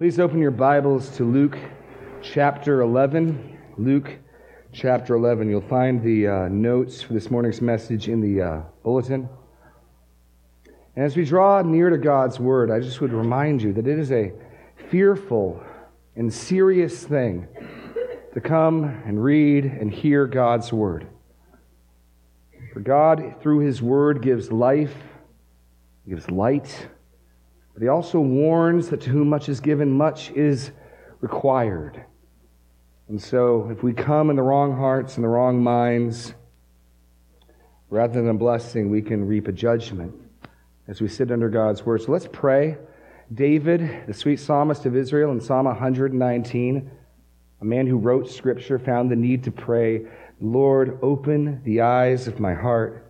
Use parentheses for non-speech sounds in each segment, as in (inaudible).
Please open your Bibles to Luke chapter 11. Luke chapter 11. You'll find the uh, notes for this morning's message in the uh, bulletin. And as we draw near to God's Word, I just would remind you that it is a fearful and serious thing to come and read and hear God's Word. For God, through His Word, gives life, gives light, but he also warns that to whom much is given, much is required. And so, if we come in the wrong hearts and the wrong minds, rather than a blessing, we can reap a judgment as we sit under God's word. So let's pray. David, the sweet psalmist of Israel in Psalm 119, a man who wrote scripture, found the need to pray, Lord, open the eyes of my heart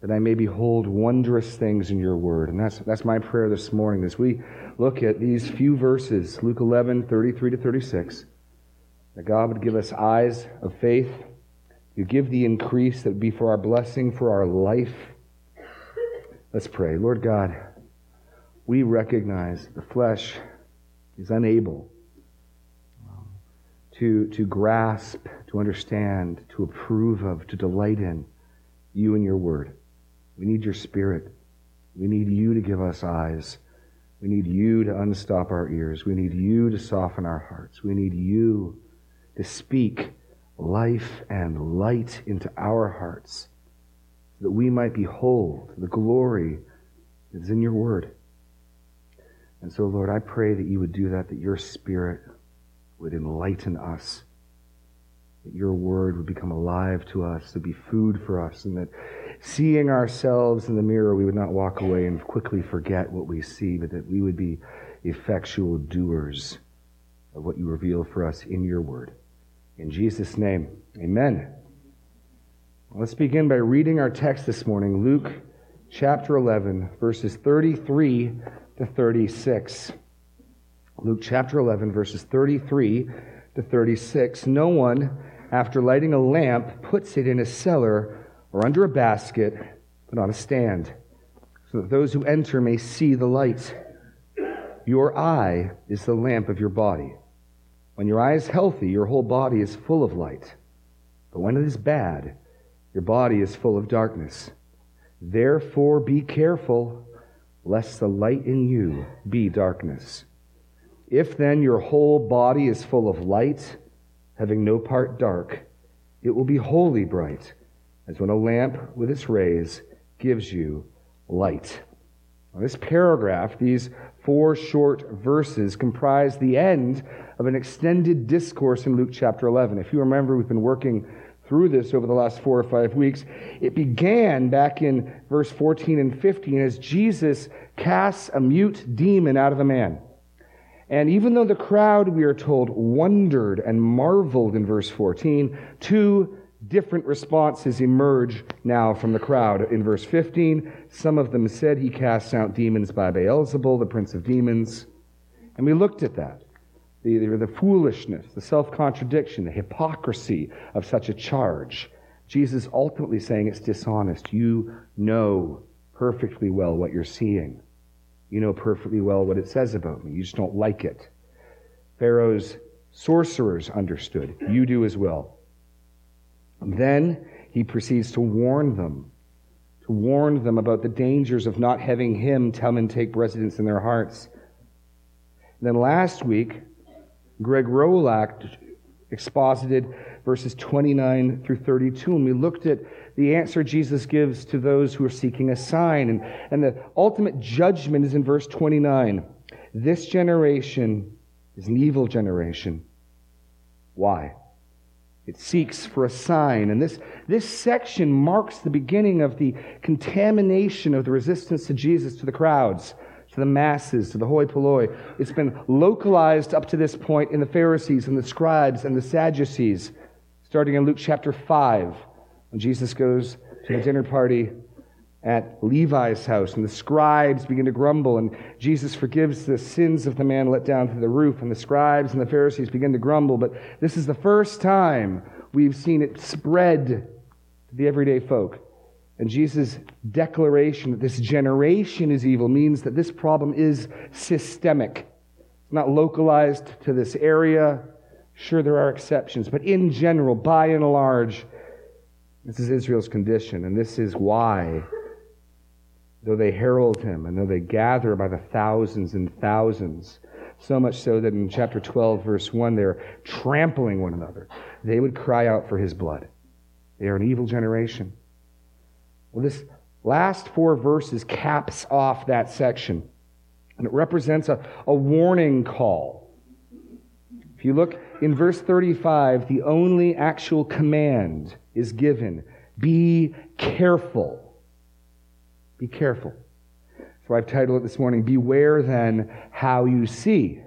that I may behold wondrous things in your word. And that's, that's my prayer this morning as we look at these few verses, Luke 11, 33 to 36, that God would give us eyes of faith. You give the increase that would be for our blessing, for our life. Let's pray. Lord God, we recognize the flesh is unable um, to, to grasp, to understand, to approve of, to delight in you and your word. We need your spirit. We need you to give us eyes. We need you to unstop our ears. We need you to soften our hearts. We need you to speak life and light into our hearts so that we might behold the glory that is in your word. And so, Lord, I pray that you would do that, that your spirit would enlighten us, that your word would become alive to us, to be food for us, and that seeing ourselves in the mirror, we would not walk away and quickly forget what we see, but that we would be effectual doers of what you reveal for us in your word. In Jesus' name, amen. Let's begin by reading our text this morning, Luke chapter 11, verses 33 to 36. Luke chapter 11, verses 33 to 36. No one, after lighting a lamp, puts it in a cellar or under a basket, but on a stand, so that those who enter may see the light. Your eye is the lamp of your body. When your eye is healthy, your whole body is full of light. But when it is bad, your body is full of darkness. Therefore, be careful, lest the light in you be darkness. If then your whole body is full of light, having no part dark, it will be wholly bright as when a lamp with its rays gives you light. Now, this paragraph, these four short verses, comprise the end of an extended discourse in Luke chapter 11. If you remember, we've been working through this over the last four or five weeks. It began back in verse 14 and 15 as Jesus casts a mute demon out of the man. And even though the crowd, we are told, wondered and marveled in verse 14, two different responses emerge now from the crowd. In verse 15, some of them said he casts out demons by Beelzebul, the prince of demons. And we looked at that. The, the, the foolishness, the self contradiction, the hypocrisy of such a charge. Jesus ultimately saying it's dishonest. You know perfectly well what you're seeing. You know perfectly well what it says about me. You just don't like it. Pharaoh's sorcerers understood. You do as well. Then he proceeds to warn them, to warn them about the dangers of not having him come and take residence in their hearts. And then last week, Greg Rowlack exposited verses 29 through 32, and we looked at the answer Jesus gives to those who are seeking a sign. And, and the ultimate judgment is in verse 29. This generation is an evil generation. Why? It seeks for a sign. And this, this section marks the beginning of the contamination of the resistance to Jesus to the crowds, to the masses, to the hoi polloi. It's been localized up to this point in the Pharisees and the scribes and the Sadducees, starting in Luke chapter 5, when Jesus goes to the dinner party at Levi's house, and the scribes begin to grumble, and Jesus forgives the sins of the man let down through the roof, and the scribes and the Pharisees begin to grumble. But this is the first time we've seen it spread to the everyday folk. And Jesus' declaration that this generation is evil means that this problem is systemic. it's not localized to this area. Sure, there are exceptions, but in general, by and large, this is Israel's condition, and this is why, though they herald him and though they gather by the thousands and thousands, so much so that in chapter 12, verse 1, they're trampling one another, they would cry out for his blood. They are an evil generation. Well, this last four verses caps off that section. And it represents a, a warning call. If you look in verse 35, the only actual command is given be careful. Be careful. So I've titled it this morning, Beware then how you see.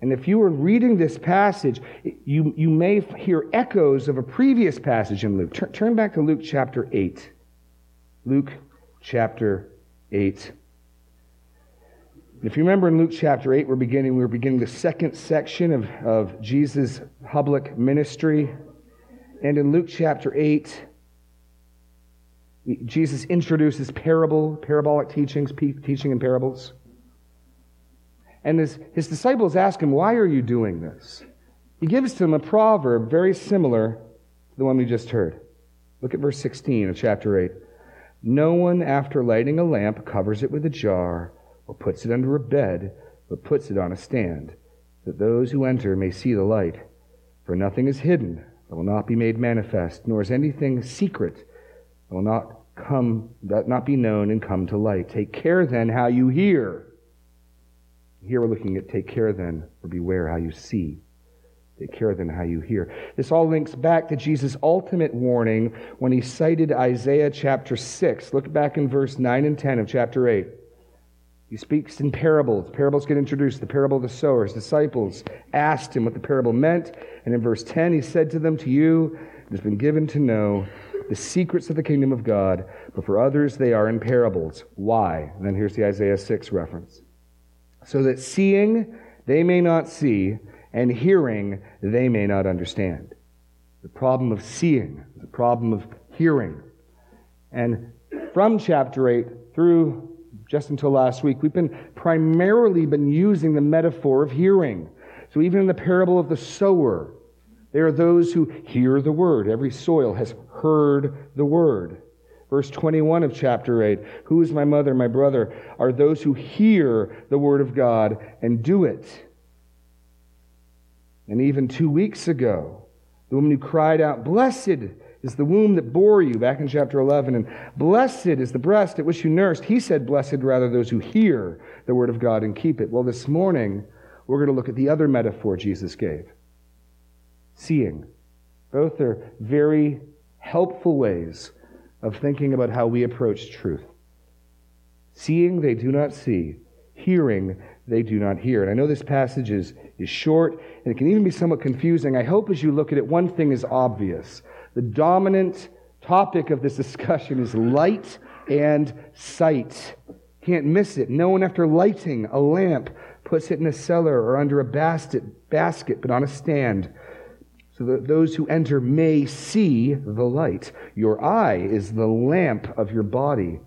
And if you were reading this passage, you, you may hear echoes of a previous passage in Luke. Turn, turn back to Luke chapter 8. Luke chapter 8. If you remember in Luke chapter 8, we're beginning, we were beginning the second section of, of Jesus' public ministry. And in Luke chapter 8, Jesus introduces parable, parabolic teachings, teaching in parables. And his, his disciples ask him, Why are you doing this? He gives them a proverb very similar to the one we just heard. Look at verse 16 of chapter 8. No one, after lighting a lamp, covers it with a jar or puts it under a bed, but puts it on a stand, that those who enter may see the light. For nothing is hidden that will not be made manifest, nor is anything secret will not come that not be known and come to light. Take care then how you hear. Here we're looking at take care then, or beware how you see. Take care then how you hear. This all links back to Jesus' ultimate warning when he cited Isaiah chapter 6. Look back in verse 9 and 10 of chapter 8. He speaks in parables. Parables get introduced. The parable of the sower. His disciples asked him what the parable meant. And in verse 10, he said to them, To you it has been given to know the secrets of the kingdom of God, but for others they are in parables. Why? And then here's the Isaiah 6 reference. So that seeing they may not see, and hearing they may not understand. The problem of seeing, the problem of hearing. And from chapter 8 through just until last week, we've been primarily been using the metaphor of hearing. So even in the parable of the sower, there are those who hear the word. Every soil has heard the word. Verse 21 of chapter 8 Who is my mother, my brother? Are those who hear the word of God and do it. And even two weeks ago, the woman who cried out, Blessed is the womb that bore you, back in chapter 11. And blessed is the breast at which you nursed. He said, Blessed rather those who hear the word of God and keep it. Well, this morning, we're going to look at the other metaphor Jesus gave seeing. Both are very helpful ways of thinking about how we approach truth. Seeing, they do not see. Hearing, they do not hear. And I know this passage is, is short, and it can even be somewhat confusing. I hope as you look at it, one thing is obvious the dominant topic of this (laughs) discussion is light and sight. Can't miss it. No one, after lighting a lamp, puts it in a cellar or under a basket, basket but on a stand, so that those who enter may see the light. Your eye is the lamp of your body.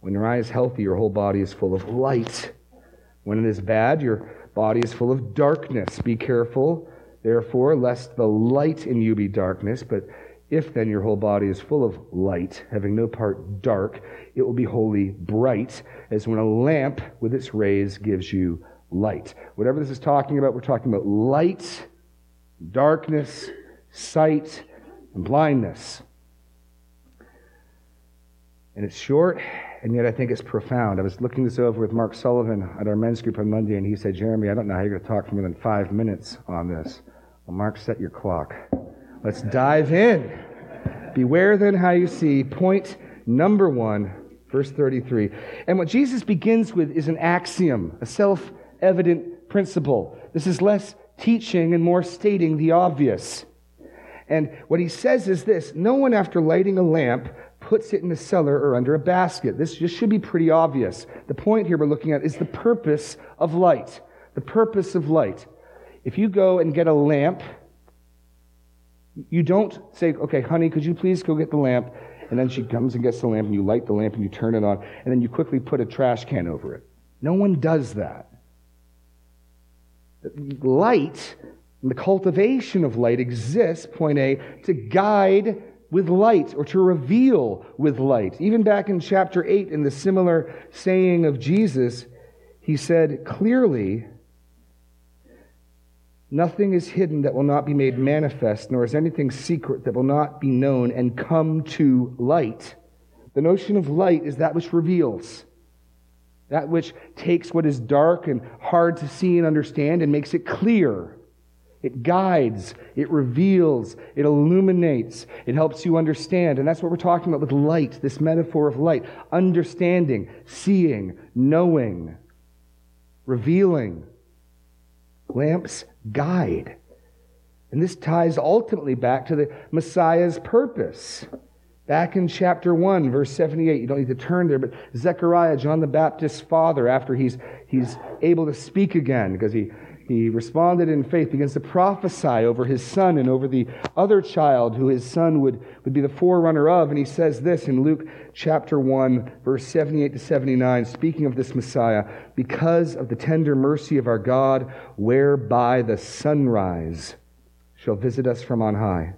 When your eye is healthy, your whole body is full of light. When it is bad, your body is full of darkness. Be careful, therefore, lest the light in you be darkness, but if then your whole body is full of light, having no part dark, it will be wholly bright, as when a lamp with its rays gives you light. Whatever this is talking about, we're talking about light, darkness, sight, and blindness. And it's short, and yet I think it's profound. I was looking this over with Mark Sullivan at our men's group on Monday, and he said, Jeremy, I don't know how you're going to talk for more than five minutes on this. Well, Mark, set your clock. Let's dive in. Beware then how you see. Point number one, verse 33. And what Jesus begins with is an axiom, a self evident principle. This is less teaching and more stating the obvious. And what he says is this no one, after lighting a lamp, puts it in a cellar or under a basket. This just should be pretty obvious. The point here we're looking at is the purpose of light. The purpose of light. If you go and get a lamp, you don't say, okay, honey, could you please go get the lamp? And then she comes and gets the lamp, and you light the lamp, and you turn it on, and then you quickly put a trash can over it. No one does that. Light and the cultivation of light exists, point A, to guide with light or to reveal with light. Even back in chapter 8, in the similar saying of Jesus, he said clearly, Nothing is hidden that will not be made manifest, nor is anything secret that will not be known and come to light. The notion of light is that which reveals, that which takes what is dark and hard to see and understand and makes it clear. It guides, it reveals, it illuminates, it helps you understand. And that's what we're talking about with light, this metaphor of light. Understanding, seeing, knowing, revealing. Lamps guide. And this ties ultimately back to the Messiah's purpose. Back in chapter 1, verse 78, you don't need to turn there, but Zechariah, John the Baptist's father, after he's, he's able to speak again, because he he responded in faith, begins to prophesy over his son and over the other child who his son would, would be the forerunner of. And he says this in Luke chapter 1, verse 78 to 79, speaking of this Messiah, because of the tender mercy of our God, whereby the sunrise shall visit us from on high,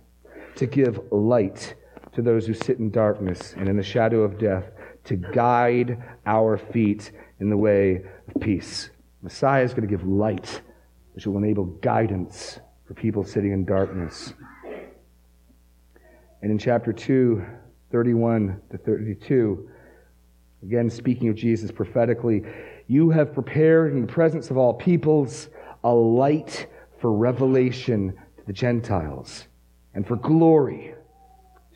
to give light to those who sit in darkness and in the shadow of death, to guide our feet in the way of peace. Messiah is going to give light which will enable guidance for people sitting in darkness. And in chapter 2, 31 to 32, again speaking of Jesus prophetically, you have prepared in the presence of all peoples a light for revelation to the Gentiles and for glory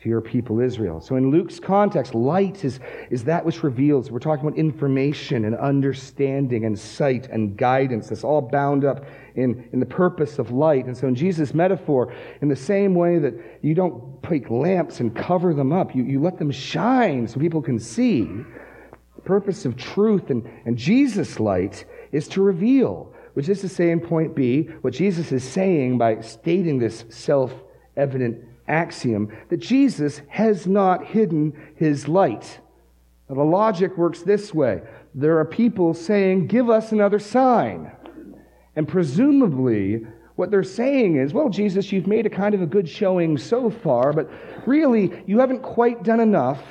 your people Israel. So in Luke's context, light is, is that which reveals. We're talking about information and understanding and sight and guidance. That's all bound up in, in the purpose of light. And so in Jesus' metaphor, in the same way that you don't take lamps and cover them up, you, you let them shine so people can see. The purpose of truth and, and Jesus' light is to reveal, which is to say in point B, what Jesus is saying by stating this self evident axiom that Jesus has not hidden his light. Now, the logic works this way there are people saying, Give us another sign. And presumably, what they're saying is, Well, Jesus, you've made a kind of a good showing so far, but really, you haven't quite done enough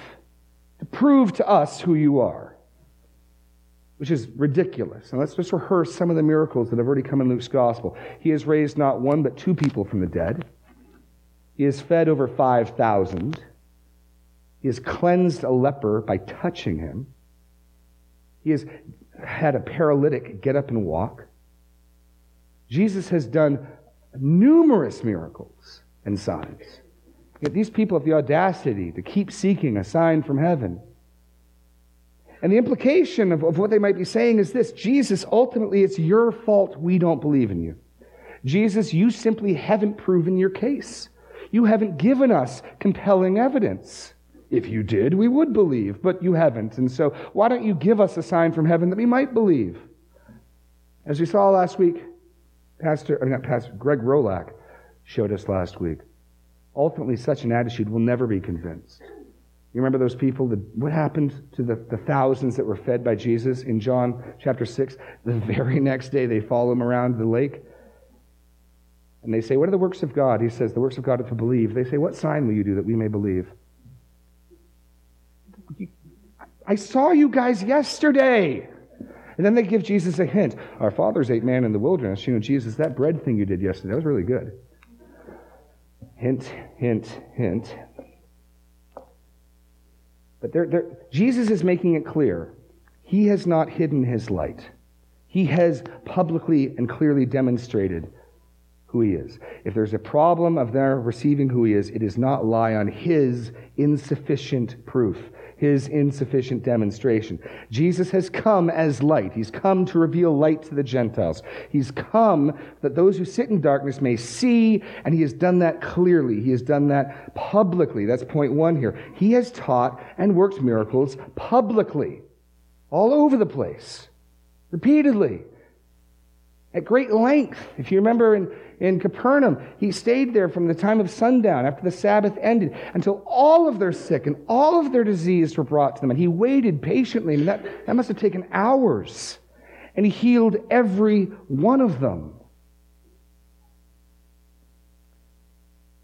to prove to us who you are. Which is ridiculous. And let's just rehearse some of the miracles that have already come in Luke's gospel. He has raised not one, but two people from the dead. He has fed over 5,000. He has cleansed a leper by touching him. He has had a paralytic get up and walk. Jesus has done numerous miracles and signs. Yet these people have the audacity to keep seeking a sign from heaven. And the implication of, of what they might be saying is this Jesus, ultimately, it's your fault we don't believe in you. Jesus, you simply haven't proven your case. You haven't given us compelling evidence. If you did, we would believe, but you haven't. And so, why don't you give us a sign from heaven that we might believe? As we saw last week, Pastor, not Pastor, Greg Rolak showed us last week. Ultimately, such an attitude will never be convinced. You remember those people? That, what happened to the, the thousands that were fed by Jesus in John chapter 6? The very next day, they follow him around the lake. And they say, What are the works of God? He says, The works of God are to believe. They say, What sign will you do that we may believe? I saw you guys yesterday. And then they give Jesus a hint. Our fathers ate man in the wilderness. You know, Jesus, that bread thing you did yesterday, that was really good. Hint, hint, hint. But they're, they're, Jesus is making it clear. He has not hidden his light. He has publicly and clearly demonstrated who he is. If there's a problem of their receiving who he is, it does not lie on his insufficient proof, his insufficient demonstration. Jesus has come as light. He's come to reveal light to the Gentiles. He's come that those who sit in darkness may see, and he has done that clearly. He has done that publicly. That's point one here. He has taught and worked miracles publicly, all over the place, repeatedly at great length. If you remember in, in Capernaum. He stayed there from the time of sundown after the Sabbath ended until all of their sick and all of their diseased were brought to them. And he waited patiently, and that, that must have taken hours. And he healed every one of them.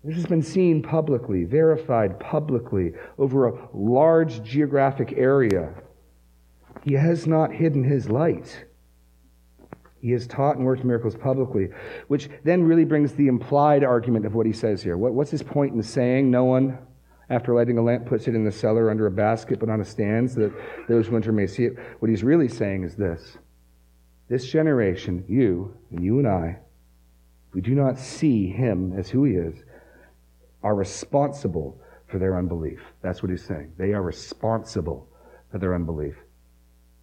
This has been seen publicly, verified publicly over a large geographic area. He has not hidden his light. He has taught and worked miracles publicly, which then really brings the implied argument of what he says here. What, what's his point in saying no one, after lighting a lamp, puts it in the cellar under a basket but on a stand so that those who enter may see it? What he's really saying is this This generation, you and you and I, we do not see him as who he is, are responsible for their unbelief. That's what he's saying. They are responsible for their unbelief.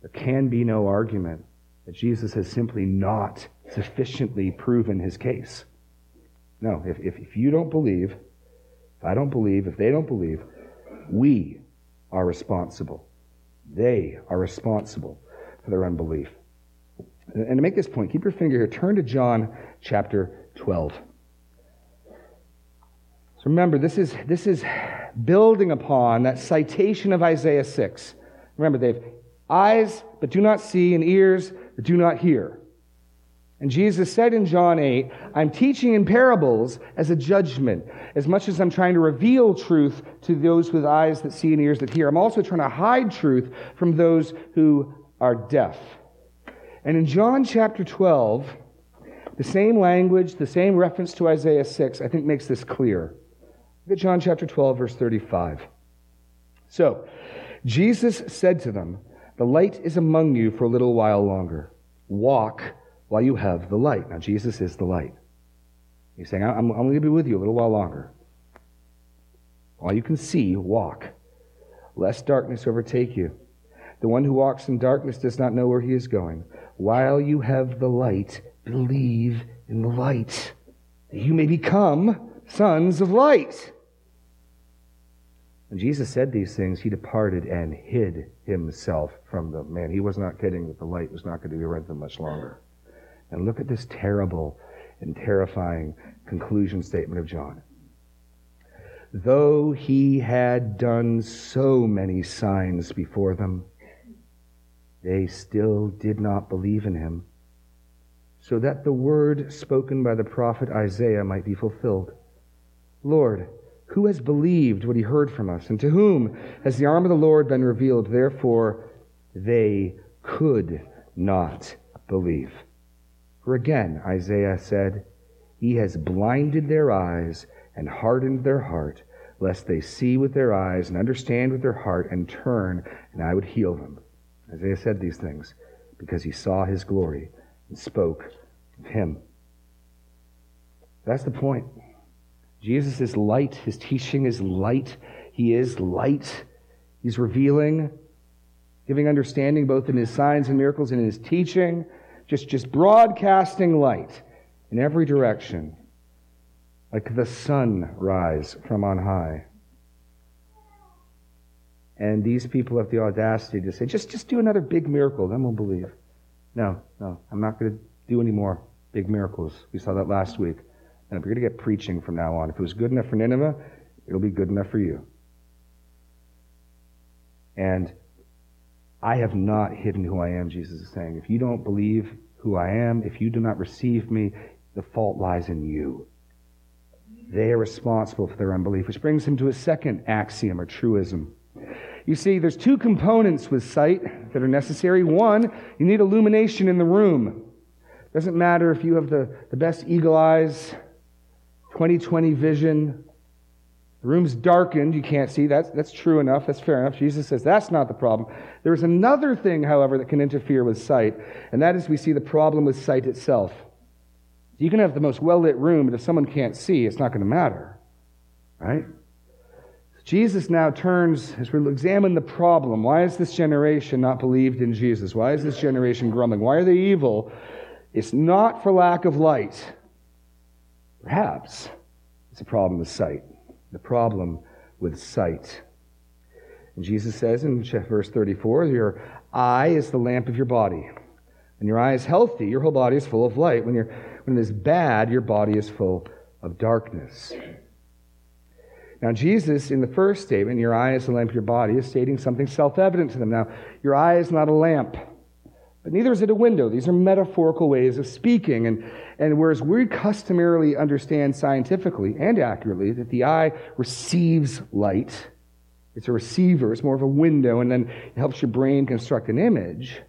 There can be no argument that Jesus has simply not sufficiently proven his case. No, if, if, if you don't believe, if I don't believe, if they don't believe, we are responsible. They are responsible for their unbelief. And to make this point, keep your finger here. Turn to John chapter 12. So remember, this is, this is building upon that citation of Isaiah 6. Remember, they've eyes but do not see, and ears but do not hear. And Jesus said in John 8, I'm teaching in parables as a judgment. As much as I'm trying to reveal truth to those with eyes that see and ears that hear, I'm also trying to hide truth from those who are deaf. And in John chapter 12, the same language, the same reference to Isaiah 6, I think makes this clear. Look at John chapter 12, verse 35. So, Jesus said to them, The light is among you for a little while longer. Walk while you have the light. Now, Jesus is the light. He's saying, I'm, I'm going to be with you a little while longer. While you can see, walk, lest darkness overtake you. The one who walks in darkness does not know where he is going. While you have the light, believe in the light, that you may become sons of light. When Jesus said these things, he departed and hid himself from them. Man, he was not kidding that the light was not going to be around them much longer. And look at this terrible and terrifying conclusion statement of John. Though he had done so many signs before them, they still did not believe in him, so that the word spoken by the prophet Isaiah might be fulfilled. Lord, who has believed what he heard from us? And to whom has the arm of the Lord been revealed? Therefore, they could not believe. For again, Isaiah said, He has blinded their eyes and hardened their heart, lest they see with their eyes and understand with their heart and turn, and I would heal them. Isaiah said these things because he saw his glory and spoke of him. That's the point. Jesus is light. His teaching is light. He is light. He's revealing, giving understanding both in his signs and miracles and in his teaching, just, just broadcasting light in every direction, like the sun rise from on high. And these people have the audacity to say, just, just do another big miracle, then we'll believe. No, no, I'm not going to do any more big miracles. We saw that last week. And if you're going to get preaching from now on, if it was good enough for Nineveh, it'll be good enough for you. And I have not hidden who I am, Jesus is saying. If you don't believe who I am, if you do not receive me, the fault lies in you. They are responsible for their unbelief, which brings him to a second axiom or truism. You see, there's two components with sight that are necessary. One, you need illumination in the room. Doesn't matter if you have the, the best eagle eyes, 2020 vision. The room's darkened, you can't see. That's, that's true enough. That's fair enough. Jesus says that's not the problem. There is another thing, however, that can interfere with sight, and that is we see the problem with sight itself. You can have the most well lit room, but if someone can't see, it's not going to matter. Right? Jesus now turns, as we examine the problem, why is this generation not believed in Jesus? Why is this generation grumbling? Why are they evil? It's not for lack of light. Perhaps it's a problem with sight. The problem with sight. And Jesus says in verse 34 Your eye is the lamp of your body. When your eye is healthy, your whole body is full of light. When, you're, when it is bad, your body is full of darkness. Now, Jesus, in the first statement, your eye is the lamp of your body, is stating something self evident to them. Now, your eye is not a lamp, but neither is it a window. These are metaphorical ways of speaking. And, and whereas we customarily understand scientifically and accurately that the eye receives light, it's a receiver, it's more of a window, and then it helps your brain construct an image.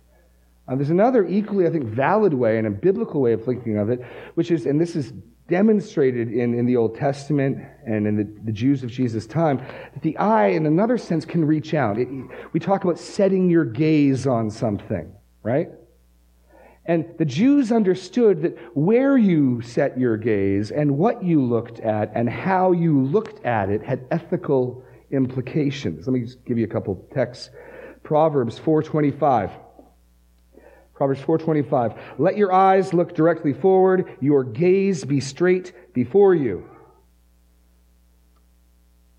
Uh, there's another equally, I think, valid way and a biblical way of thinking of it, which is, and this is demonstrated in, in the Old Testament and in the, the Jews of Jesus' time, that the eye, in another sense, can reach out. It, we talk about setting your gaze on something, right? And the Jews understood that where you set your gaze and what you looked at and how you looked at it had ethical implications. Let me just give you a couple texts. Proverbs 425. Proverbs 4:25. Let your eyes look directly forward, your gaze be straight before you.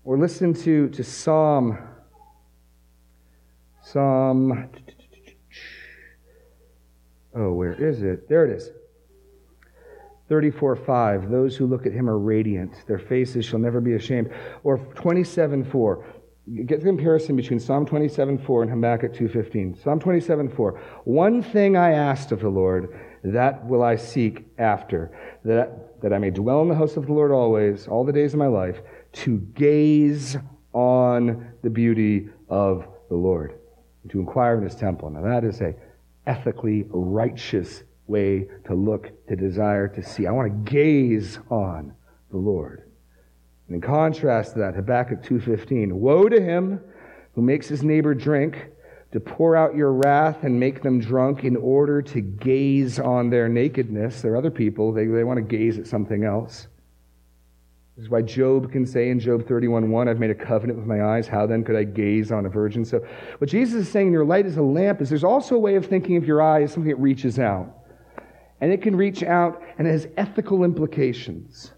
Or listen to, to Psalm Psalm Oh, where is it? There it is. 34 5. Those who look at him are radiant. Their faces shall never be ashamed. Or 27 4. Get the comparison between Psalm 27 4 and Habakkuk 2.15. Psalm 27 4. One thing I asked of the Lord, that will I seek after, that, that I may dwell in the house of the Lord always, all the days of my life, to gaze on the beauty of the Lord, to inquire in his temple. Now that is a ethically righteous way to look, to desire, to see. I want to gaze on the Lord. And in contrast to that, Habakkuk 2.15, Woe to him who makes his neighbor drink, to pour out your wrath and make them drunk in order to gaze on their nakedness. There are other people, they, they want to gaze at something else. This is why Job can say in Job 31:1, I've made a covenant with my eyes. How then could I gaze on a virgin? So, what Jesus is saying, your light is a lamp, is there's also a way of thinking of your eye as something that reaches out. And it can reach out and it has ethical implications.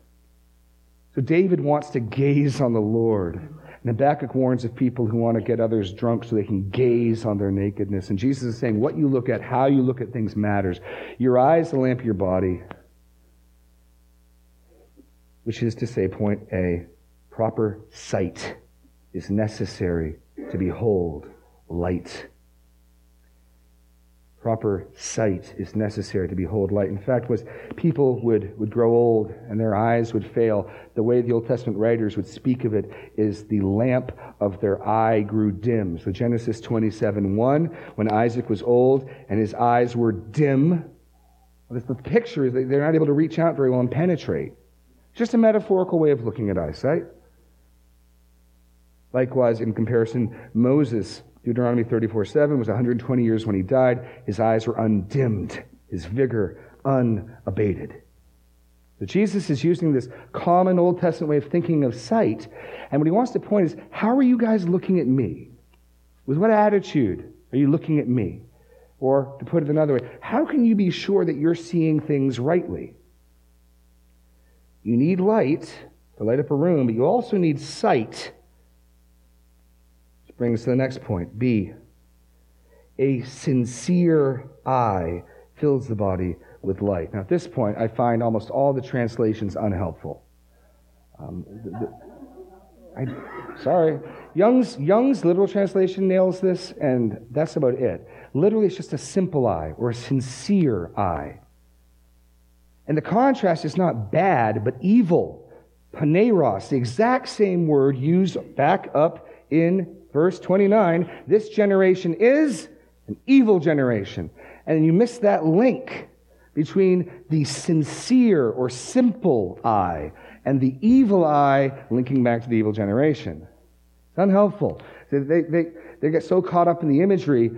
So David wants to gaze on the Lord. And Habakkuk warns of people who want to get others drunk so they can gaze on their nakedness. And Jesus is saying, what you look at, how you look at things matters. Your eye is the lamp of your body. Which is to say, point A, proper sight is necessary to behold light proper sight is necessary to behold light. In fact, was people would, would grow old and their eyes would fail, the way the Old Testament writers would speak of it is the lamp of their eye grew dim. So Genesis 27 1, when Isaac was old and his eyes were dim, the picture is that they're not able to reach out very well and penetrate. Just a metaphorical way of looking at eyesight. Likewise, in comparison, Moses Deuteronomy 34 7 was 120 years when he died. His eyes were undimmed, his vigor unabated. So Jesus is using this common Old Testament way of thinking of sight. And what he wants to point is how are you guys looking at me? With what attitude are you looking at me? Or to put it another way, how can you be sure that you're seeing things rightly? You need light to light up a room, but you also need sight Which brings us to the next point. B. A sincere eye fills the body with light. Now, at this point, I find almost all the translations unhelpful. Um, the, the, I, sorry. Young's, Young's literal translation nails this, and that's about it. Literally, it's just a simple eye or a sincere eye. And the contrast is not bad, but evil. Poneros, the exact same word used back up in verse 29, this generation is an evil generation. And you miss that link between the sincere or simple eye and the evil eye linking back to the evil generation. It's unhelpful. They, they, they get so caught up in the imagery,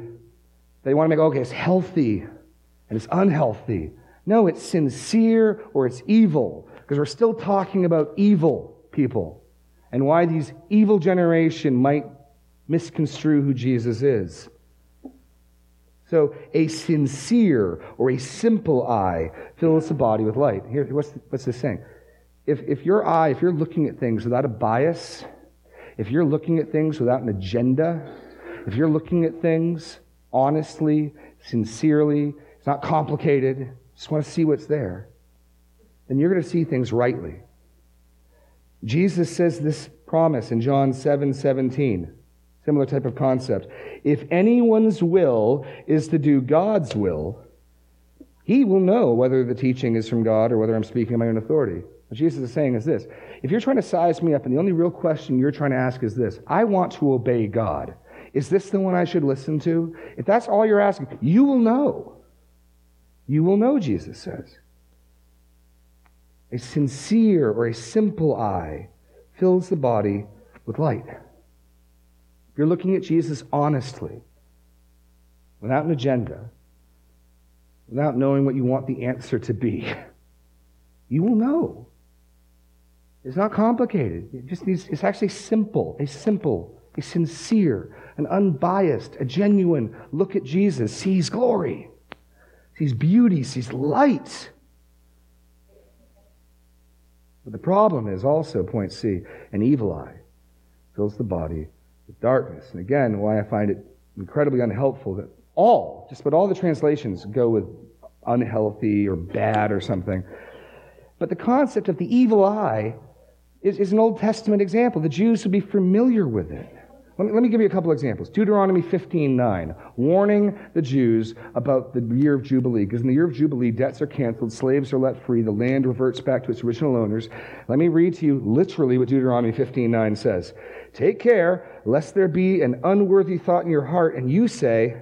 they want to make, okay, it's healthy and it's unhealthy. No, it's sincere or it's evil because we're still talking about evil people and why these evil generation might misconstrue who Jesus is. So, a sincere or a simple eye fills the body with light. Here, what's, what's this saying? If, if your eye, if you're looking at things without a bias, if you're looking at things without an agenda, if you're looking at things honestly, sincerely, it's not complicated, just want to see what's there, then you're going to see things rightly. Jesus says this promise in John 7 17. Similar type of concept. If anyone's will is to do God's will, he will know whether the teaching is from God or whether I'm speaking in my own authority. What Jesus is saying is this if you're trying to size me up and the only real question you're trying to ask is this I want to obey God. Is this the one I should listen to? If that's all you're asking, you will know. You will know, Jesus says. A sincere or a simple eye fills the body with light. If you're looking at Jesus honestly, without an agenda, without knowing what you want the answer to be, (laughs) you will know. It's not complicated. It just needs, it's actually simple, a simple, a sincere, an unbiased, a genuine look at Jesus, sees glory, sees beauty, sees light. But the problem is also, point C, an evil eye fills the body with darkness. And again, why I find it incredibly unhelpful that all, just about all the translations go with unhealthy or bad or something. But the concept of the evil eye is, is an Old Testament example. The Jews would be familiar with it. Let me, let me give you a couple examples. Deuteronomy 15:9, warning the Jews about the year of Jubilee, because in the year of Jubilee, debts are canceled, slaves are let free, the land reverts back to its original owners. Let me read to you literally what Deuteronomy 15:9 says. Take care lest there be an unworthy thought in your heart, and you say,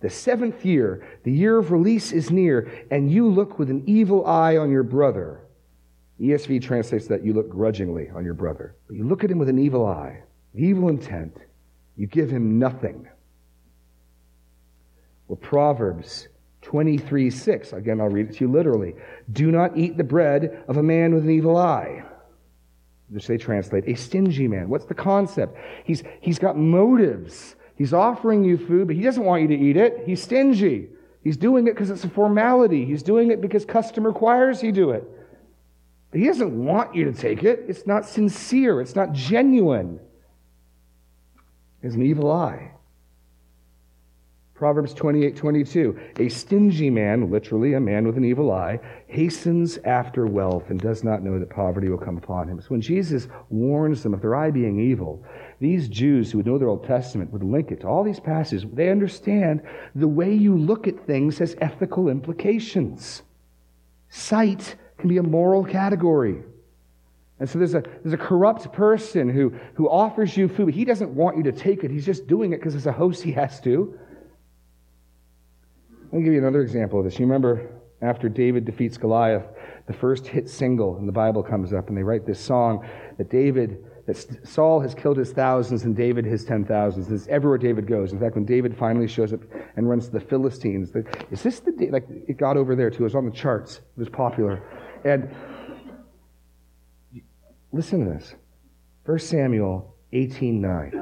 the seventh year, the year of release is near, and you look with an evil eye on your brother. ESV translates that you look grudgingly on your brother. But you look at him with an evil eye, evil intent, you give him nothing. Well, Proverbs 23 6, again, I'll read it to you literally. Do not eat the bread of a man with an evil eye. Which they translate, a stingy man. What's the concept? He's, he's got motives. He's offering you food, but he doesn't want you to eat it. He's stingy. He's doing it because it's a formality. He's doing it because custom requires he do it. But he doesn't want you to take it. It's not sincere. It's not genuine is an evil eye. Proverbs 28 22. A stingy man, literally a man with an evil eye, hastens after wealth and does not know that poverty will come upon him. So when Jesus warns them of their eye being evil, these Jews who would know their Old Testament would link it to all these passages. They understand the way you look at things has ethical implications. Sight can be a moral category. And so there's a, there's a corrupt person who, who offers you food. He doesn't want you to take it. He's just doing it because as a host he has to. Let me give you another example of this. You remember after David defeats Goliath, the first hit single in the Bible comes up, and they write this song that David, that Saul has killed his thousands and David his ten thousands. It's everywhere David goes. In fact, when David finally shows up and runs to the Philistines, is this the like it got over there too? It was on the charts. It was popular, and Listen to this. 1 Samuel 18:9.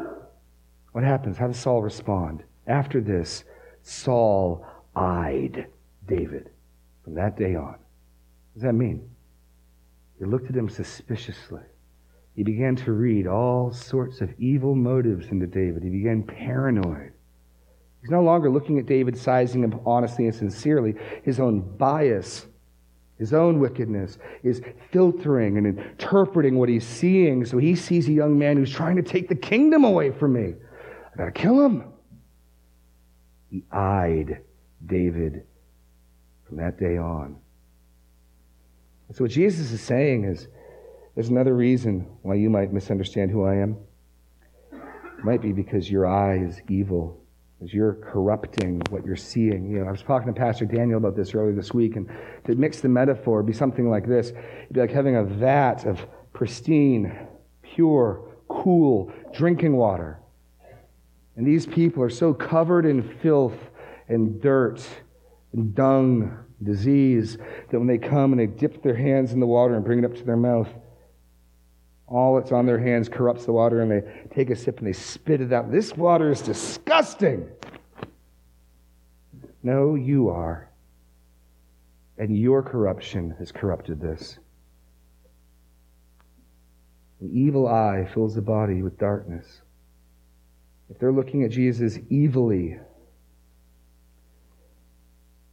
What happens? How does Saul respond? After this, Saul eyed David from that day on. What does that mean? He looked at him suspiciously. He began to read all sorts of evil motives into David. He began paranoid. He's no longer looking at David, sizing him honestly and sincerely. His own bias his own wickedness is filtering and interpreting what he's seeing. So he sees a young man who's trying to take the kingdom away from me. I gotta kill him. He eyed David from that day on. So what Jesus is saying is there's another reason why you might misunderstand who I am. It might be because your eye is evil as you're corrupting what you're seeing. You know, I was talking to Pastor Daniel about this earlier this week, and to mix the metaphor, be something like this. It'd be like having a vat of pristine, pure, cool drinking water. And these people are so covered in filth and dirt and dung, disease, that when they come and they dip their hands in the water and bring it up to their mouth, all that's on their hands corrupts the water, and they take a sip and they spit it out. This water is disgusting. No, you are. And your corruption has corrupted this. An evil eye fills the body with darkness. If they're looking at Jesus evilly,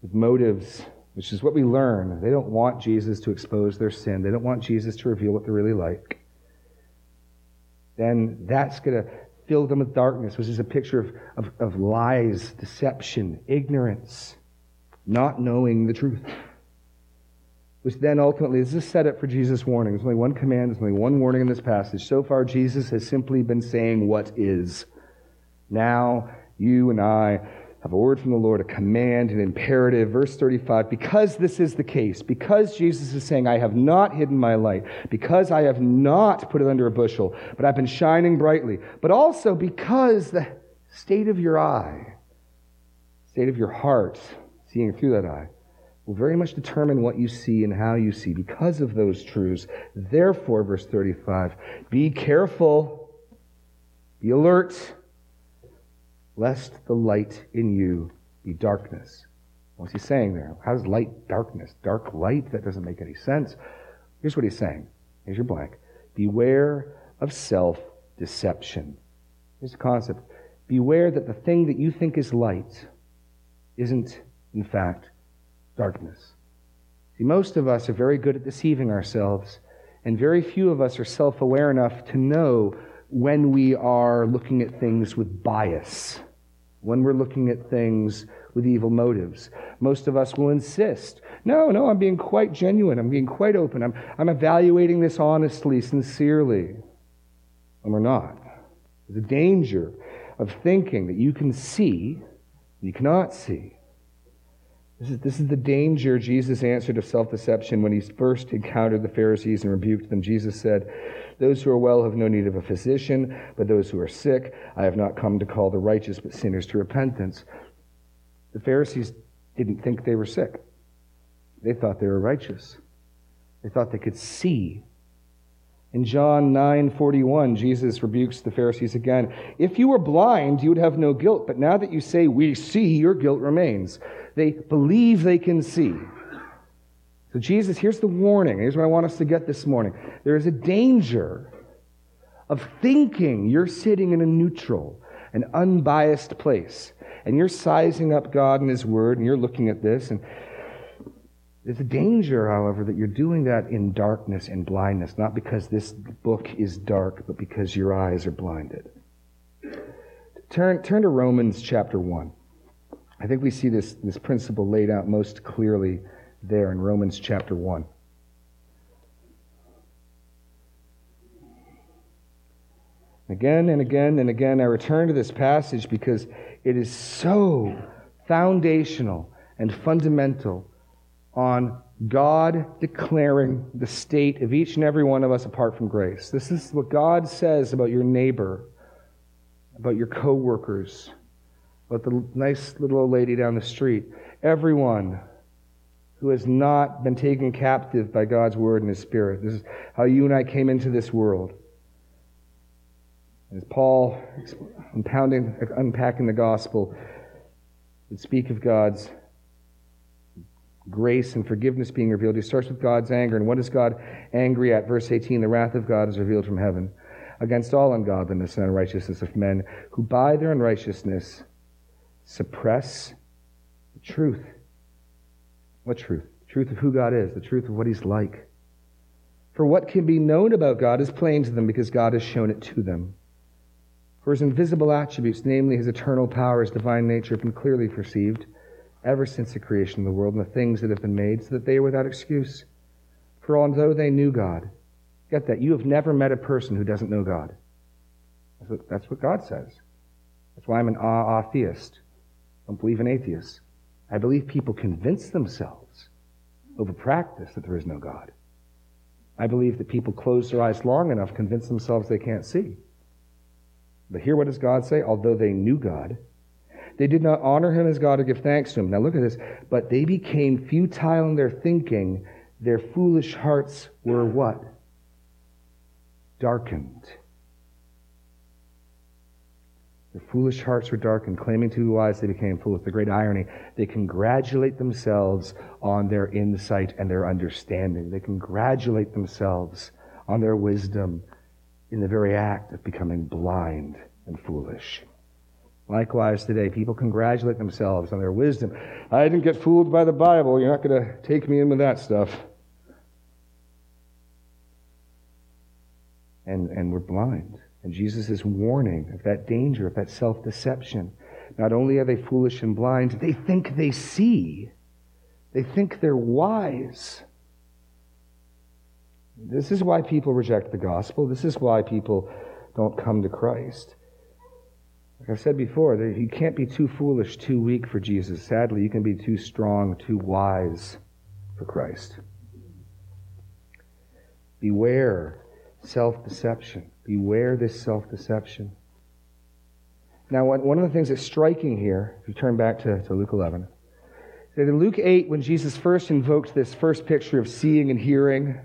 with motives, which is what we learn, they don't want Jesus to expose their sin. They don't want Jesus to reveal what they're really like then that's going to fill them with darkness, which is a picture of, of, of lies, deception, ignorance, not knowing the truth. Which then ultimately is a setup for Jesus' warning. There's only one command, there's only one warning in this passage. So far, Jesus has simply been saying what is. Now, you and I have a word from the Lord, a command, an imperative. Verse 35 Because this is the case, because Jesus is saying, I have not hidden my light, because I have not put it under a bushel, but I've been shining brightly, but also because the state of your eye, state of your heart, seeing through that eye, will very much determine what you see and how you see because of those truths. Therefore, verse 35, be careful, be alert lest the light in you be darkness. What's he saying there? How does light darkness? Dark light? That doesn't make any sense. Here's what he's saying. Here's your blank. Beware of self deception. Here's the concept. Beware that the thing that you think is light isn't, in fact, darkness. See, most of us are very good at deceiving ourselves, and very few of us are self aware enough to know when we are looking at things with bias when we're looking at things with evil motives. Most of us will insist, no, no, I'm being quite genuine. I'm being quite open. I'm, I'm evaluating this honestly, sincerely. And we're not. There's a danger of thinking that you can see, you cannot see. This is, this is the danger Jesus answered of self deception when he first encountered the Pharisees and rebuked them. Jesus said, those who are well have no need of a physician, but those who are sick, I have not come to call the righteous, but sinners to repentance. The Pharisees didn't think they were sick. They thought they were righteous. They thought they could see. In John 9:41, Jesus rebukes the Pharisees again. If you were blind, you would have no guilt, but now that you say we see, your guilt remains. They believe they can see. So, Jesus, here's the warning. Here's what I want us to get this morning. There is a danger of thinking you're sitting in a neutral, an unbiased place, and you're sizing up God and His Word, and you're looking at this, and there's a danger, however, that you're doing that in darkness and blindness, not because this book is dark, but because your eyes are blinded. Turn, turn to Romans chapter 1. I think we see this, this principle laid out most clearly there in Romans chapter 1. Again and again and again, I return to this passage because it is so foundational and fundamental on God declaring the state of each and every one of us apart from grace. This is what God says about your neighbor, about your coworkers, about the nice little old lady down the street. Everyone who has not been taken captive by God's word and his spirit. This is how you and I came into this world. As Paul, unpacking the gospel, would speak of God's grace and forgiveness being revealed, he starts with God's anger. And what is God angry at? Verse 18 The wrath of God is revealed from heaven against all ungodliness and unrighteousness of men who by their unrighteousness suppress the truth. What truth? The Truth of who God is, the truth of what He's like. For what can be known about God is plain to them because God has shown it to them. For His invisible attributes, namely His eternal power, His divine nature, have been clearly perceived ever since the creation of the world and the things that have been made, so that they are without excuse. For although they knew God, get that, you have never met a person who doesn't know God. That's what, that's what God says. That's why I'm an ah, ah theist. I don't believe in atheists. I believe people convince themselves over practice that there is no God. I believe that people close their eyes long enough, convince themselves they can't see. But here, what does God say? Although they knew God, they did not honor him as God or give thanks to him. Now look at this. But they became futile in their thinking. Their foolish hearts were what? Darkened. Their foolish hearts were darkened, claiming to be wise, they became fools. The great irony, they congratulate themselves on their insight and their understanding. They congratulate themselves on their wisdom in the very act of becoming blind and foolish. Likewise, today, people congratulate themselves on their wisdom. I didn't get fooled by the Bible. You're not going to take me in with that stuff. And, and we're blind And Jesus is warning of that danger, of that self deception. Not only are they foolish and blind, they think they see. They think they're wise. This is why people reject the gospel. This is why people don't come to Christ. Like I've said before, you can't be too foolish, too weak for Jesus. Sadly, you can be too strong, too wise for Christ. Beware self deception. Beware this self deception. Now, one of the things that's striking here, if you turn back to, to Luke 11, that in Luke 8, when Jesus first invoked this first picture of seeing and hearing,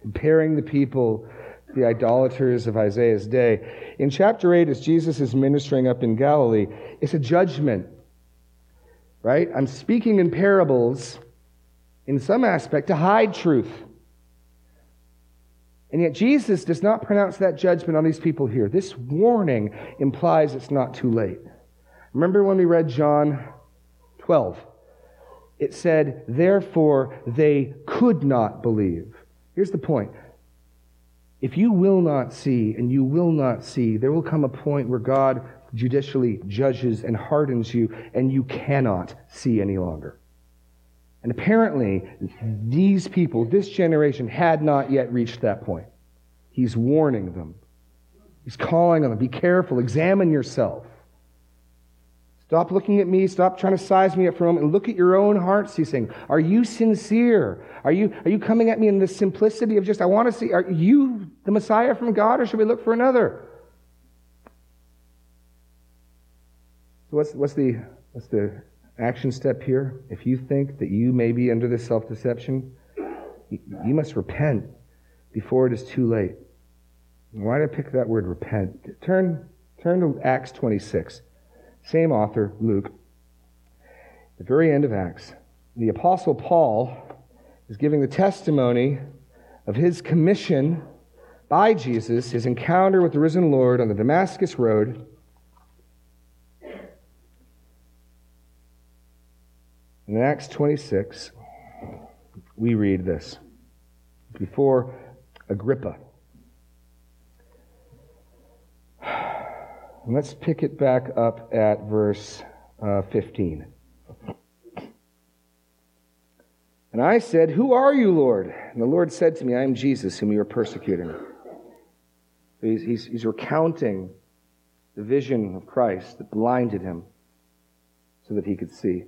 comparing the people the idolaters of Isaiah's day. In chapter 8, as Jesus is ministering up in Galilee, it's a judgment, right? I'm speaking in parables in some aspect to hide truth. And yet, Jesus does not pronounce that judgment on these people here. This warning implies it's not too late. Remember when we read John 12? It said, Therefore they could not believe. Here's the point if you will not see and you will not see, there will come a point where God judicially judges and hardens you and you cannot see any longer. And apparently, these people, this generation, had not yet reached that point. He's warning them. He's calling on them. Be careful. Examine yourself. Stop looking at me. Stop trying to size me up for a moment and look at your own hearts. He's saying, Are you sincere? Are you, are you coming at me in the simplicity of just, I want to see, are you the Messiah from God or should we look for another? So, what's, what's, the, what's the action step here? If you think that you may be under this self deception, you, you must repent before it is too late. Why did I pick that word repent? Turn, turn to Acts 26. Same author, Luke. The very end of Acts. The Apostle Paul is giving the testimony of his commission by Jesus, his encounter with the risen Lord on the Damascus Road. In Acts 26, we read this before Agrippa. And let's pick it back up at verse uh, 15. And I said, Who are you, Lord? And the Lord said to me, I am Jesus, whom you are persecuting. He's, he's, he's recounting the vision of Christ that blinded him so that he could see.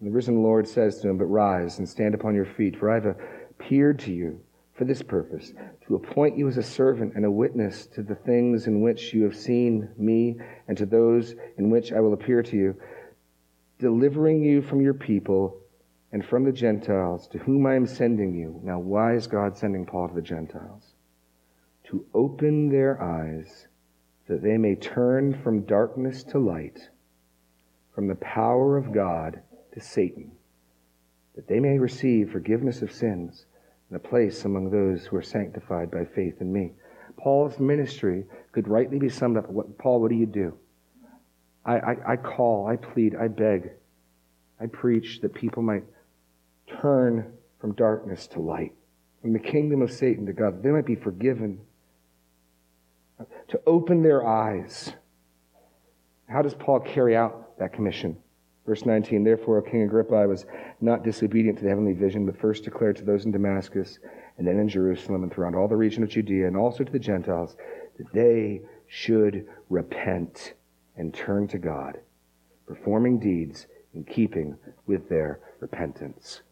And the risen Lord says to him, But rise and stand upon your feet, for I have appeared to you for this purpose, to appoint you as a servant and a witness to the things in which you have seen me and to those in which I will appear to you, delivering you from your people and from the Gentiles to whom I am sending you. Now, why is God sending Paul to the Gentiles? To open their eyes that they may turn from darkness to light, from the power of God to Satan, that they may receive forgiveness of sins and a place among those who are sanctified by faith in me. Paul's ministry could rightly be summed up. What, Paul, what do you do? I, I, I call, I plead, I beg, I preach that people might turn from darkness to light, from the kingdom of Satan to God, they might be forgiven, to open their eyes. How does Paul carry out that commission? Verse 19, therefore, King Agrippa, I was not disobedient to the heavenly vision, but first declared to those in Damascus, and then in Jerusalem, and throughout all the region of Judea, and also to the Gentiles, that they should repent and turn to God, performing deeds in keeping with their repentance.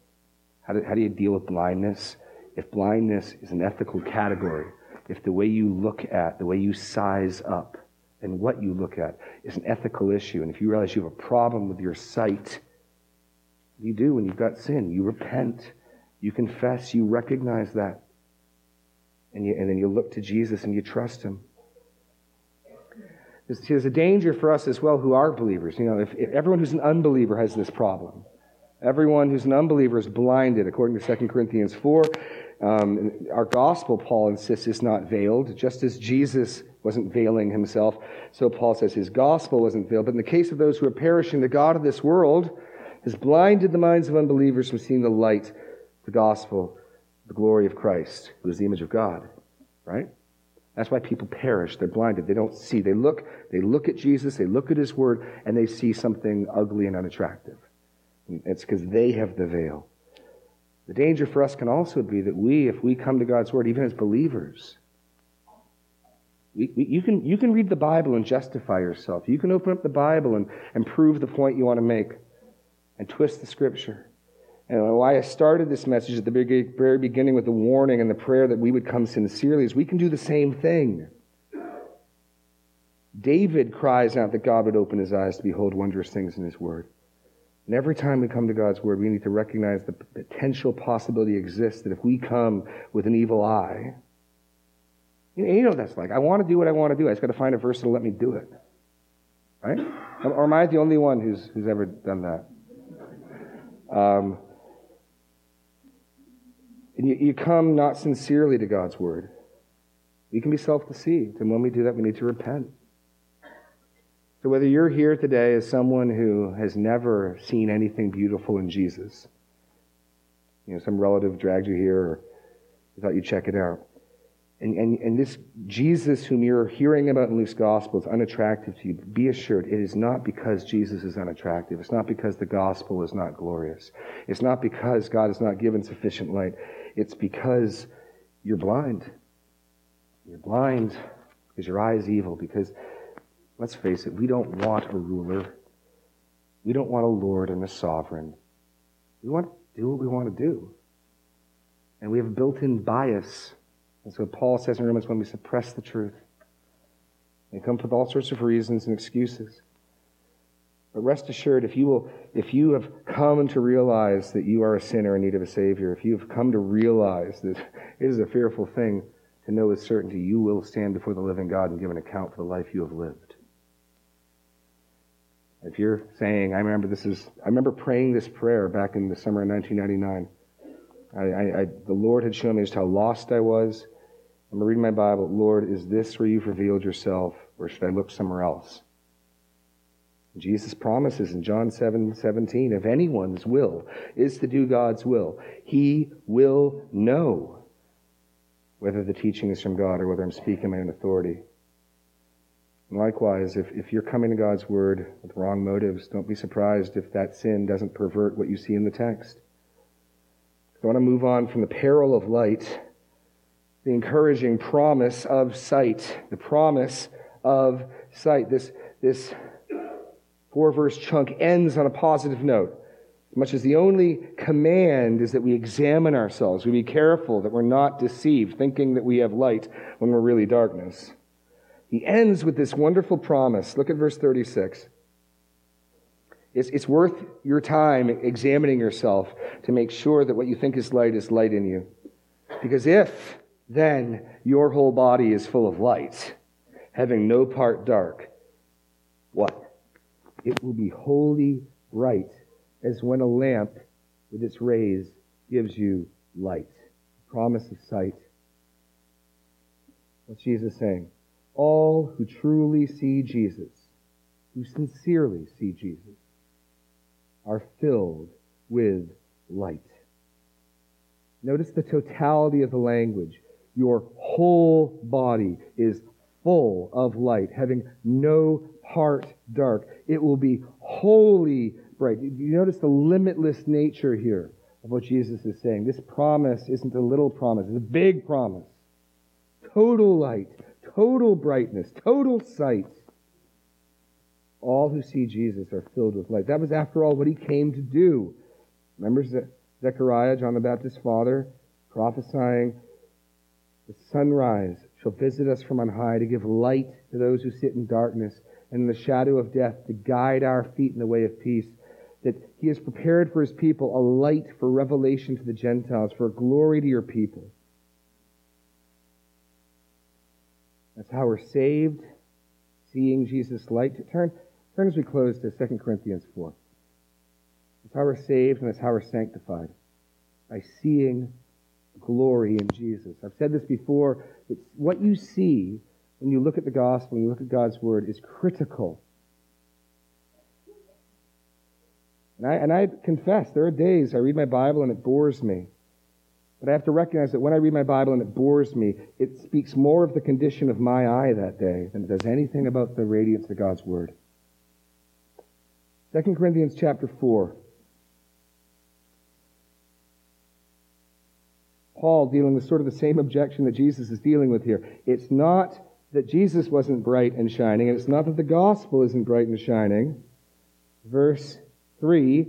How do, how do you deal with blindness? If blindness is an ethical category, if the way you look at, the way you size up, and what you look at is an ethical issue. And if you realize you have a problem with your sight, you do when you've got sin. You repent, you confess, you recognize that. And, you, and then you look to Jesus and you trust Him. There's, there's a danger for us as well who are believers. You know, if, if everyone who's an unbeliever has this problem, everyone who's an unbeliever is blinded, according to 2 Corinthians 4. Um, our gospel, Paul insists, is not veiled, just as Jesus wasn't veiling himself. So Paul says his gospel wasn't veiled. But in the case of those who are perishing, the God of this world has blinded the minds of unbelievers from seeing the light, the gospel, the glory of Christ, who is the image of God. Right? That's why people perish. They're blinded. They don't see. They look, they look at Jesus, they look at his word, and they see something ugly and unattractive. It's because they have the veil. The danger for us can also be that we, if we come to God's word, even as believers, we, we, you, can, you can read the Bible and justify yourself. You can open up the Bible and, and prove the point you want to make and twist the scripture. And why I started this message at the very beginning with the warning and the prayer that we would come sincerely is we can do the same thing. David cries out that God would open his eyes to behold wondrous things in his word. And every time we come to God's word, we need to recognize the potential possibility exists that if we come with an evil eye, you know what that's like. I want to do what I want to do. I just got to find a verse that'll let me do it. Right? Or am I the only one who's, who's ever done that? Um, and you, you come not sincerely to God's word. We can be self deceived. And when we do that, we need to repent. So, whether you're here today as someone who has never seen anything beautiful in Jesus, you know, some relative dragged you here, or you thought you'd check it out, and, and, and this Jesus whom you're hearing about in Luke's gospel is unattractive to you, be assured it is not because Jesus is unattractive. It's not because the gospel is not glorious. It's not because God has not given sufficient light. It's because you're blind. You're blind because your eye is evil. Because, let's face it, we don't want a ruler. We don't want a Lord and a sovereign. We want to do what we want to do. And we have built in bias and so Paul says in Romans when we suppress the truth. They come with all sorts of reasons and excuses. But rest assured, if you will, if you have come to realize that you are a sinner in need of a Savior, if you have come to realize that (laughs) it is a fearful thing to know with certainty you will stand before the living God and give an account for the life you have lived. If you're saying, I remember this is, I remember praying this prayer back in the summer of 1999. I, I, I, the Lord had shown me just how lost I was I'm reading my Bible. Lord, is this where you've revealed yourself, or should I look somewhere else? Jesus promises in John 7 17, if anyone's will is to do God's will, he will know whether the teaching is from God or whether I'm speaking my own authority. Likewise, if, if you're coming to God's word with wrong motives, don't be surprised if that sin doesn't pervert what you see in the text. I want to move on from the peril of light the encouraging promise of sight. The promise of sight. This, this four verse chunk ends on a positive note. As much as the only command is that we examine ourselves, we be careful that we're not deceived, thinking that we have light when we're really darkness. He ends with this wonderful promise. Look at verse 36. It's, it's worth your time examining yourself to make sure that what you think is light is light in you. Because if then your whole body is full of light, having no part dark. What? It will be wholly bright, as when a lamp with its rays gives you light. Promise of sight. What's Jesus saying? All who truly see Jesus, who sincerely see Jesus, are filled with light. Notice the totality of the language. Your whole body is full of light, having no part dark. It will be wholly bright. You notice the limitless nature here of what Jesus is saying. This promise isn't a little promise, it's a big promise. Total light, total brightness, total sight. All who see Jesus are filled with light. That was, after all, what he came to do. Remember Zechariah, John the Baptist's father, prophesying the sunrise shall visit us from on high to give light to those who sit in darkness and in the shadow of death, to guide our feet in the way of peace. That he has prepared for his people a light for revelation to the Gentiles, for glory to your people. That's how we're saved, seeing Jesus' light. Turn, turn as we close to 2 Corinthians 4. That's how we're saved and that's how we're sanctified. By seeing glory in Jesus. I've said this before. It's what you see when you look at the gospel, when you look at God's word, is critical. And I, and I confess, there are days I read my Bible and it bores me. But I have to recognize that when I read my Bible and it bores me, it speaks more of the condition of my eye that day than it does anything about the radiance of God's Word. 2 Corinthians chapter 4. Paul dealing with sort of the same objection that Jesus is dealing with here. It's not that Jesus wasn't bright and shining, and it's not that the gospel isn't bright and shining. Verse 3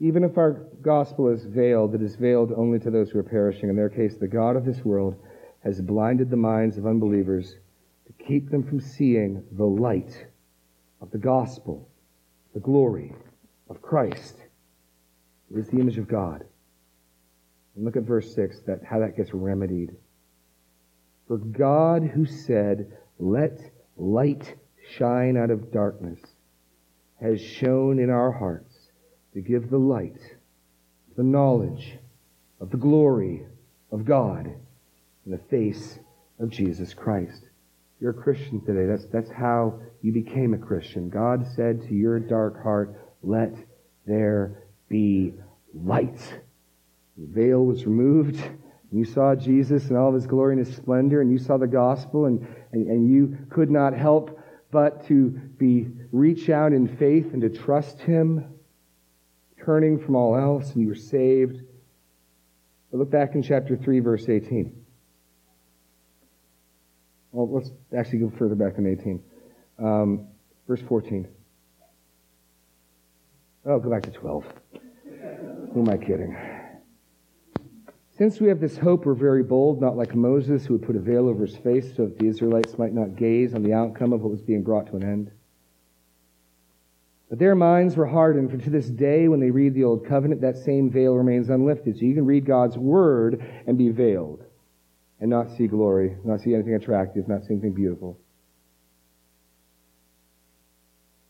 Even if our gospel is veiled, it is veiled only to those who are perishing. In their case, the God of this world has blinded the minds of unbelievers to keep them from seeing the light of the gospel, the glory of Christ. It is the image of God. And look at verse 6, that, how that gets remedied. For God who said, Let light shine out of darkness, has shone in our hearts to give the light, the knowledge of the glory of God in the face of Jesus Christ. You're a Christian today. That's, that's how you became a Christian. God said to your dark heart, Let there be light. The veil was removed and you saw Jesus in all of his glory and his splendor, and you saw the gospel, and, and, and you could not help but to be reach out in faith and to trust him, turning from all else, and you were saved. But look back in chapter 3, verse 18. Well, let's actually go further back than 18. Um, verse 14. Oh, go back to 12. Who am I kidding? Since we have this hope, we're very bold, not like Moses, who would put a veil over his face so that the Israelites might not gaze on the outcome of what was being brought to an end. But their minds were hardened, for to this day, when they read the Old Covenant, that same veil remains unlifted. So you can read God's Word and be veiled and not see glory, not see anything attractive, not see anything beautiful.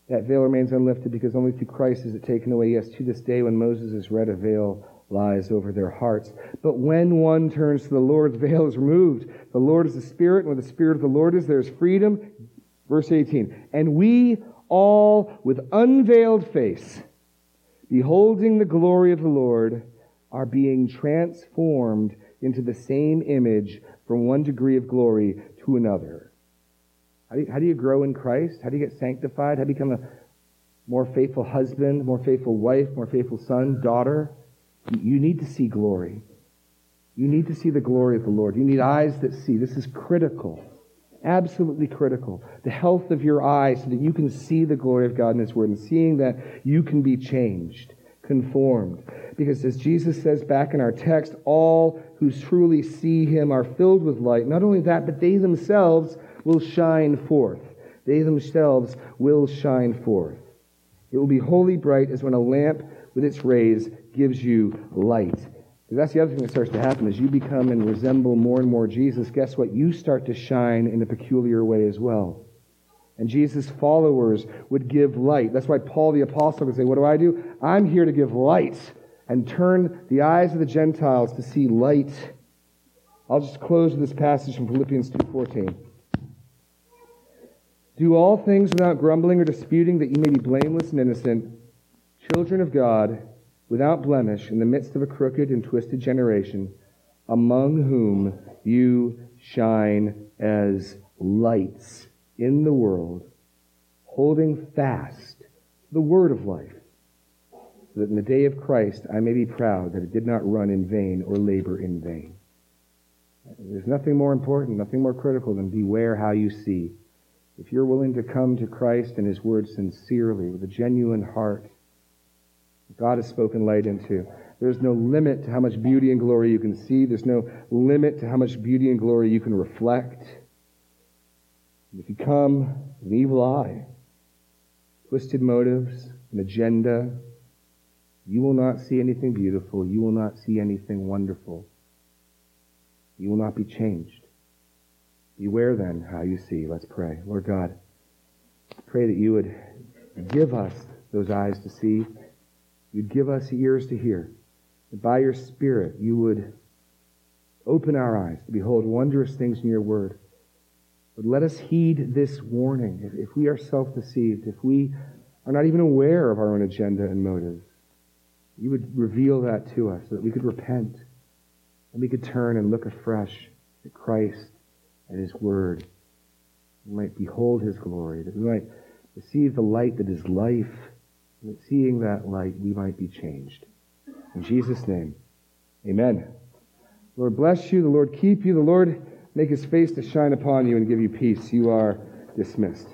That veil remains unlifted because only through Christ is it taken away. Yes, to this day, when Moses is read, a veil lies over their hearts. But when one turns to the Lord, the veil is removed. The Lord is the Spirit, and where the Spirit of the Lord is, there is freedom. Verse 18. And we all, with unveiled face, beholding the glory of the Lord, are being transformed into the same image from one degree of glory to another. How do you, how do you grow in Christ? How do you get sanctified? How do you become a more faithful husband, more faithful wife, more faithful son, daughter? You need to see glory. You need to see the glory of the Lord. You need eyes that see. This is critical. Absolutely critical. The health of your eyes so that you can see the glory of God in His Word and seeing that you can be changed, conformed. Because as Jesus says back in our text, all who truly see Him are filled with light. Not only that, but they themselves will shine forth. They themselves will shine forth. It will be wholly bright as when a lamp with its rays gives you light. Because that's the other thing that starts to happen as you become and resemble more and more Jesus. Guess what? You start to shine in a peculiar way as well. And Jesus' followers would give light. That's why Paul the Apostle would say, What do I do? I'm here to give light and turn the eyes of the Gentiles to see light. I'll just close with this passage from Philippians 2.14. Do all things without grumbling or disputing, that you may be blameless and innocent, children of God, without blemish, in the midst of a crooked and twisted generation, among whom you shine as lights in the world, holding fast the word of life, so that in the day of Christ I may be proud that it did not run in vain or labor in vain. There's nothing more important, nothing more critical than beware how you see. If you're willing to come to Christ and His Word sincerely, with a genuine heart, God has spoken light into. There's no limit to how much beauty and glory you can see. There's no limit to how much beauty and glory you can reflect. If you come with an evil eye, twisted motives, an agenda, you will not see anything beautiful. You will not see anything wonderful. You will not be changed. Beware then how you see. Let's pray. Lord God, pray that you would give us those eyes to see. You'd give us ears to hear. That by your Spirit, you would open our eyes to behold wondrous things in your word. But let us heed this warning. If, if we are self deceived, if we are not even aware of our own agenda and motives, You would reveal that to us so that we could repent and we could turn and look afresh at Christ and His Word. We might behold His glory, that we might receive the light that is life, that seeing that light, we might be changed. In Jesus' name, amen. Lord bless you. The Lord keep you. The Lord make his face to shine upon you and give you peace. You are dismissed.